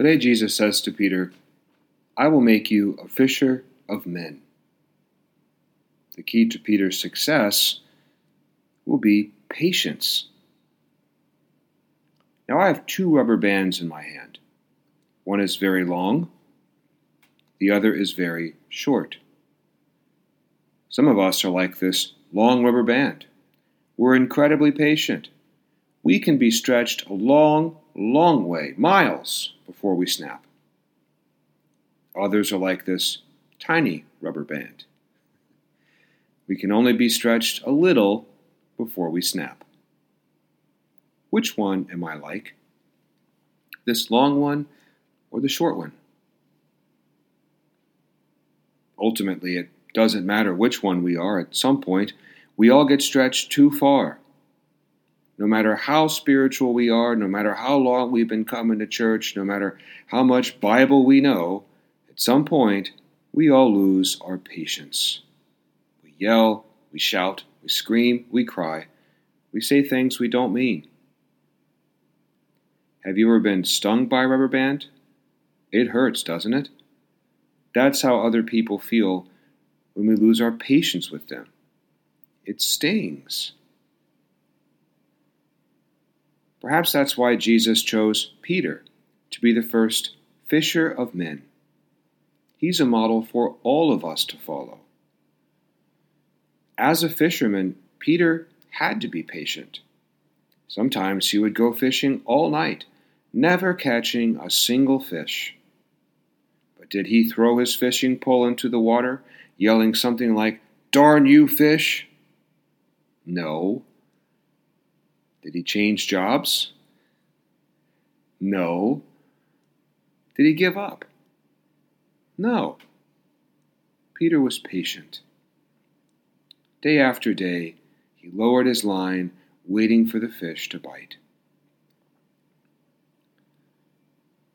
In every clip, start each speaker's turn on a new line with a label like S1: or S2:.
S1: Today, Jesus says to Peter, I will make you a fisher of men. The key to Peter's success will be patience. Now, I have two rubber bands in my hand. One is very long, the other is very short. Some of us are like this long rubber band. We're incredibly patient. We can be stretched a long, long way, miles, before we snap. Others are like this tiny rubber band. We can only be stretched a little before we snap. Which one am I like? This long one or the short one? Ultimately, it doesn't matter which one we are. At some point, we all get stretched too far. No matter how spiritual we are, no matter how long we've been coming to church, no matter how much Bible we know, at some point, we all lose our patience. We yell, we shout, we scream, we cry, we say things we don't mean. Have you ever been stung by a rubber band? It hurts, doesn't it? That's how other people feel when we lose our patience with them. It stings. Perhaps that's why Jesus chose Peter to be the first fisher of men. He's a model for all of us to follow. As a fisherman, Peter had to be patient. Sometimes he would go fishing all night, never catching a single fish. But did he throw his fishing pole into the water, yelling something like, Darn you, fish? No. Did he change jobs? No. Did he give up? No. Peter was patient. Day after day, he lowered his line, waiting for the fish to bite.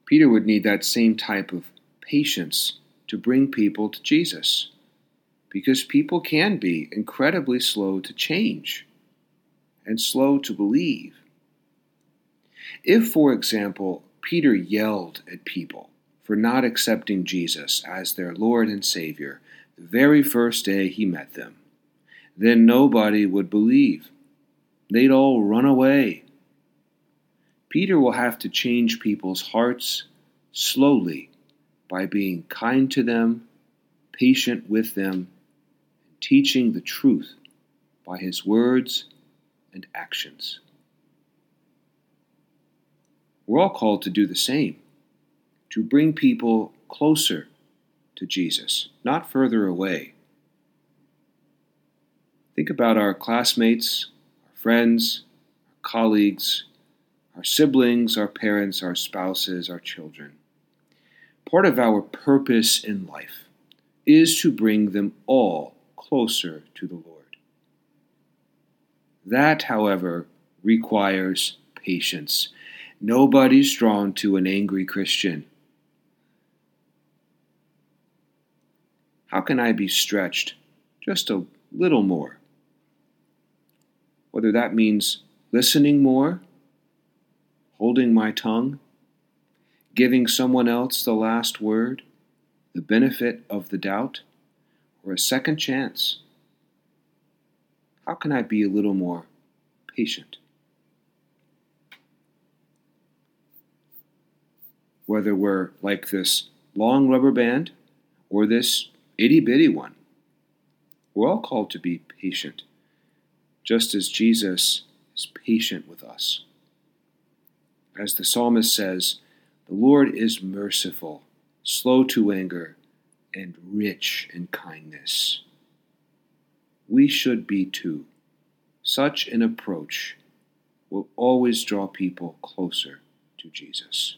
S1: Peter would need that same type of patience to bring people to Jesus, because people can be incredibly slow to change and slow to believe. If, for example, Peter yelled at people for not accepting Jesus as their Lord and Savior the very first day he met them, then nobody would believe. They'd all run away. Peter will have to change people's hearts slowly by being kind to them, patient with them, and teaching the truth by his words and actions. We're all called to do the same, to bring people closer to Jesus, not further away. Think about our classmates, our friends, our colleagues, our siblings, our parents, our spouses, our children. Part of our purpose in life is to bring them all closer to the Lord. That, however, requires patience. Nobody's drawn to an angry Christian. How can I be stretched just a little more? Whether that means listening more, holding my tongue, giving someone else the last word, the benefit of the doubt, or a second chance how can I be a little more patient? Whether we're like this long rubber band or this itty bitty one, we're all called to be patient, just as Jesus is patient with us. As the psalmist says, the Lord is merciful, slow to anger, and rich in kindness we should be too. Such an approach will always draw people closer to Jesus.